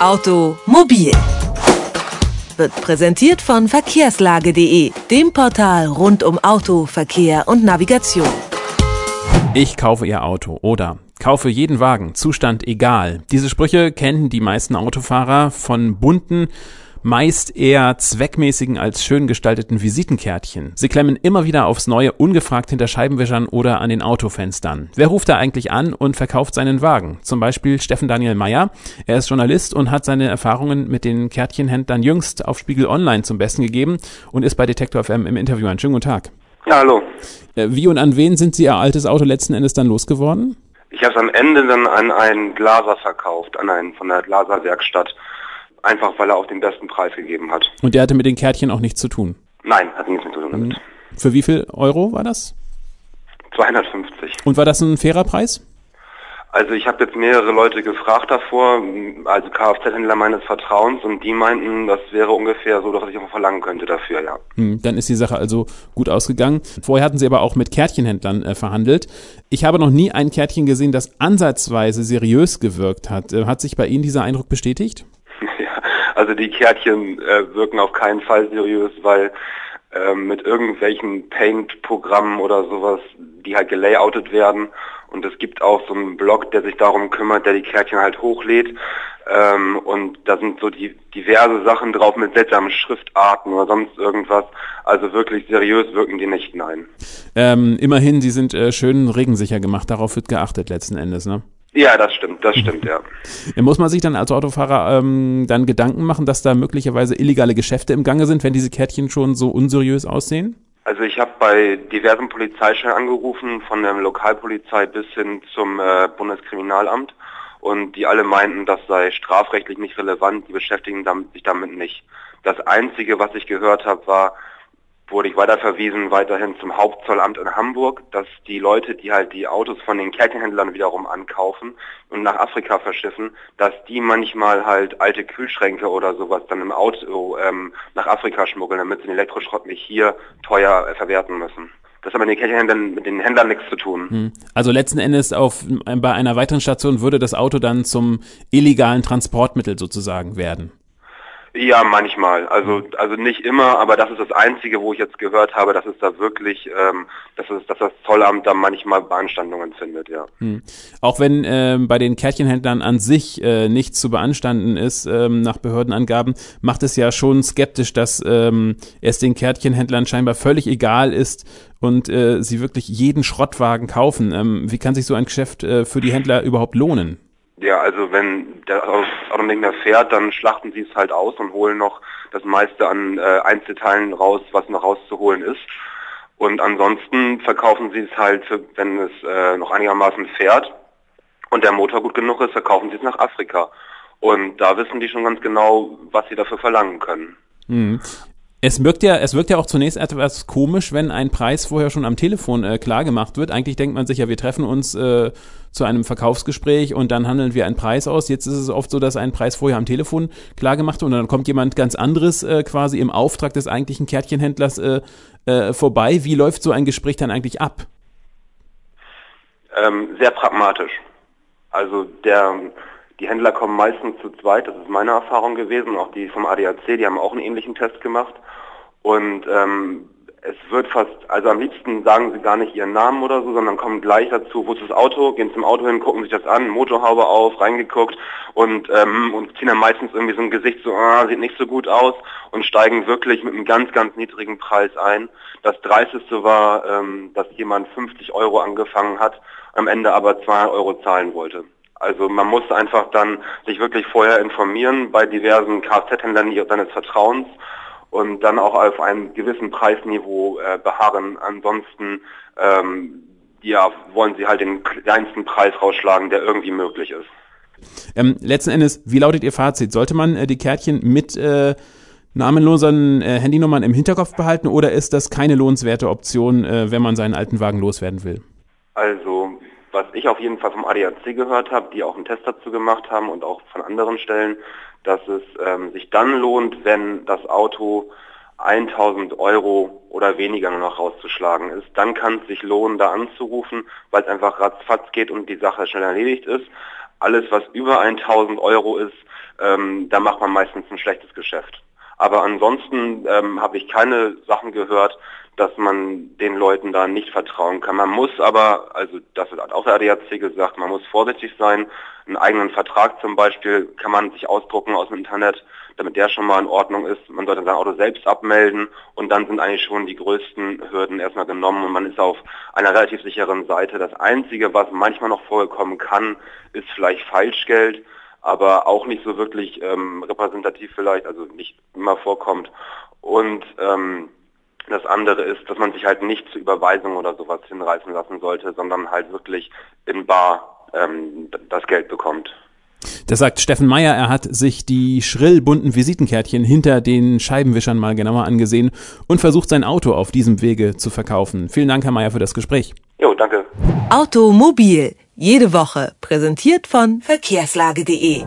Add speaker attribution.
Speaker 1: Automobil wird präsentiert von verkehrslage.de, dem Portal rund um Auto, Verkehr und Navigation.
Speaker 2: Ich kaufe Ihr Auto oder kaufe jeden Wagen, Zustand egal. Diese Sprüche kennen die meisten Autofahrer von bunten meist eher zweckmäßigen als schön gestalteten Visitenkärtchen. Sie klemmen immer wieder aufs Neue ungefragt hinter Scheibenwischern oder an den Autofenstern. Wer ruft da eigentlich an und verkauft seinen Wagen? Zum Beispiel Steffen Daniel Meyer. Er ist Journalist und hat seine Erfahrungen mit den Kärtchenhändlern jüngst auf Spiegel Online zum Besten gegeben und ist bei Detektor FM im Interview. Einen schönen guten Tag.
Speaker 3: Ja, hallo.
Speaker 2: Äh, wie und an wen sind Sie Ihr altes Auto letzten Endes dann losgeworden?
Speaker 3: Ich habe es am Ende dann an einen Glaser verkauft, an einen von der Glaserwerkstatt einfach weil er auch den besten Preis gegeben hat.
Speaker 2: Und der hatte mit den Kärtchen auch nichts zu tun?
Speaker 3: Nein, hat nichts mit zu tun damit.
Speaker 2: Mhm. Für wie viel Euro war das?
Speaker 3: 250.
Speaker 2: Und war das ein fairer Preis?
Speaker 3: Also ich habe jetzt mehrere Leute gefragt davor, also Kfz-Händler meines Vertrauens, und die meinten, das wäre ungefähr so, dass ich auch verlangen könnte dafür, ja.
Speaker 2: Hm, dann ist die Sache also gut ausgegangen. Vorher hatten sie aber auch mit Kärtchenhändlern äh, verhandelt. Ich habe noch nie ein Kärtchen gesehen, das ansatzweise seriös gewirkt hat. Äh, hat sich bei Ihnen dieser Eindruck bestätigt?
Speaker 3: Also die Kärtchen äh, wirken auf keinen Fall seriös, weil äh, mit irgendwelchen Paint-Programmen oder sowas, die halt gelayoutet werden. Und es gibt auch so einen Blog, der sich darum kümmert, der die Kärtchen halt hochlädt. Ähm, und da sind so die diverse Sachen drauf mit seltsamen Schriftarten oder sonst irgendwas. Also wirklich seriös wirken die nicht, nein.
Speaker 2: Ähm, immerhin, die sind äh, schön regensicher gemacht. Darauf wird geachtet letzten Endes, ne?
Speaker 3: Ja, das stimmt, das stimmt, ja.
Speaker 2: Muss man sich dann als Autofahrer ähm, dann Gedanken machen, dass da möglicherweise illegale Geschäfte im Gange sind, wenn diese Kärtchen schon so unseriös aussehen?
Speaker 3: Also ich habe bei diversen Polizeistellen angerufen, von der Lokalpolizei bis hin zum äh, Bundeskriminalamt und die alle meinten, das sei strafrechtlich nicht relevant, die beschäftigen damit, sich damit nicht. Das Einzige, was ich gehört habe, war, wurde ich weiterverwiesen weiterhin zum Hauptzollamt in Hamburg, dass die Leute, die halt die Autos von den Kärtchenhändlern wiederum ankaufen und nach Afrika verschiffen, dass die manchmal halt alte Kühlschränke oder sowas dann im Auto ähm, nach Afrika schmuggeln, damit sie den Elektroschrott nicht hier teuer äh, verwerten müssen. Das hat mit den Kärtchenhändlern, mit den Händlern nichts zu tun. Hm.
Speaker 2: Also letzten Endes auf, bei einer weiteren Station würde das Auto dann zum illegalen Transportmittel sozusagen werden.
Speaker 3: Ja, manchmal. Also also nicht immer, aber das ist das Einzige, wo ich jetzt gehört habe, dass es da wirklich, ähm, dass, es, dass das Zollamt da manchmal Beanstandungen findet, ja.
Speaker 2: Hm. Auch wenn ähm, bei den Kärtchenhändlern an sich äh, nichts zu beanstanden ist, ähm, nach Behördenangaben, macht es ja schon skeptisch, dass ähm, es den Kärtchenhändlern scheinbar völlig egal ist und äh, sie wirklich jeden Schrottwagen kaufen. Ähm, wie kann sich so ein Geschäft äh, für die Händler überhaupt lohnen?
Speaker 3: Ja, also wenn der Auto nicht mehr fährt, dann schlachten sie es halt aus und holen noch das meiste an äh, Einzelteilen raus, was noch rauszuholen ist. Und ansonsten verkaufen sie es halt, wenn es äh, noch einigermaßen fährt und der Motor gut genug ist, verkaufen sie es nach Afrika. Und da wissen die schon ganz genau, was sie dafür verlangen können.
Speaker 2: Mhm. Es wirkt ja, es wirkt ja auch zunächst etwas komisch, wenn ein Preis vorher schon am Telefon äh, klar gemacht wird. Eigentlich denkt man sich ja, wir treffen uns äh, zu einem Verkaufsgespräch und dann handeln wir einen Preis aus. Jetzt ist es oft so, dass ein Preis vorher am Telefon klar gemacht wird und dann kommt jemand ganz anderes äh, quasi im Auftrag des eigentlichen Kärtchenhändlers äh, äh, vorbei. Wie läuft so ein Gespräch dann eigentlich ab?
Speaker 3: Ähm, sehr pragmatisch. Also der die Händler kommen meistens zu zweit, das ist meine Erfahrung gewesen, auch die vom ADAC, die haben auch einen ähnlichen Test gemacht. Und ähm, es wird fast, also am liebsten sagen sie gar nicht ihren Namen oder so, sondern kommen gleich dazu, wo ist das Auto, gehen zum Auto hin, gucken sich das an, Motorhaube auf, reingeguckt und, ähm, und ziehen dann meistens irgendwie so ein Gesicht so, ah, sieht nicht so gut aus und steigen wirklich mit einem ganz, ganz niedrigen Preis ein. Das Dreisteste war, ähm, dass jemand 50 Euro angefangen hat, am Ende aber 200 Euro zahlen wollte. Also man muss einfach dann sich wirklich vorher informieren bei diversen Kfz-Händlern seines Vertrauens und dann auch auf einem gewissen Preisniveau äh, beharren. Ansonsten ähm, ja, wollen sie halt den kleinsten Preis rausschlagen, der irgendwie möglich ist.
Speaker 2: Ähm, letzten Endes, wie lautet Ihr Fazit? Sollte man äh, die Kärtchen mit äh, namenlosen äh, Handynummern im Hinterkopf behalten oder ist das keine lohnenswerte Option, äh, wenn man seinen alten Wagen loswerden will?
Speaker 3: Also was ich auf jeden Fall vom ADAC gehört habe, die auch einen Test dazu gemacht haben und auch von anderen Stellen, dass es ähm, sich dann lohnt, wenn das Auto 1000 Euro oder weniger noch rauszuschlagen ist. Dann kann es sich lohnen, da anzurufen, weil es einfach ratzfatz geht und die Sache schnell erledigt ist. Alles, was über 1000 Euro ist, ähm, da macht man meistens ein schlechtes Geschäft. Aber ansonsten ähm, habe ich keine Sachen gehört, dass man den Leuten da nicht vertrauen kann. Man muss aber, also das wird auch der ADAC gesagt, man muss vorsichtig sein. Einen eigenen Vertrag zum Beispiel kann man sich ausdrucken aus dem Internet, damit der schon mal in Ordnung ist. Man sollte sein Auto selbst abmelden und dann sind eigentlich schon die größten Hürden erstmal genommen und man ist auf einer relativ sicheren Seite. Das Einzige, was manchmal noch vorkommen kann, ist vielleicht Falschgeld aber auch nicht so wirklich ähm, repräsentativ vielleicht, also nicht immer vorkommt. Und ähm, das andere ist, dass man sich halt nicht zur Überweisung oder sowas hinreißen lassen sollte, sondern halt wirklich in Bar ähm, das Geld bekommt.
Speaker 2: Das sagt Steffen Meyer, er hat sich die schrill bunten Visitenkärtchen hinter den Scheibenwischern mal genauer angesehen und versucht sein Auto auf diesem Wege zu verkaufen. Vielen Dank, Herr Meyer, für das Gespräch.
Speaker 3: Jo, danke.
Speaker 1: Automobil, jede Woche, präsentiert von verkehrslage.de.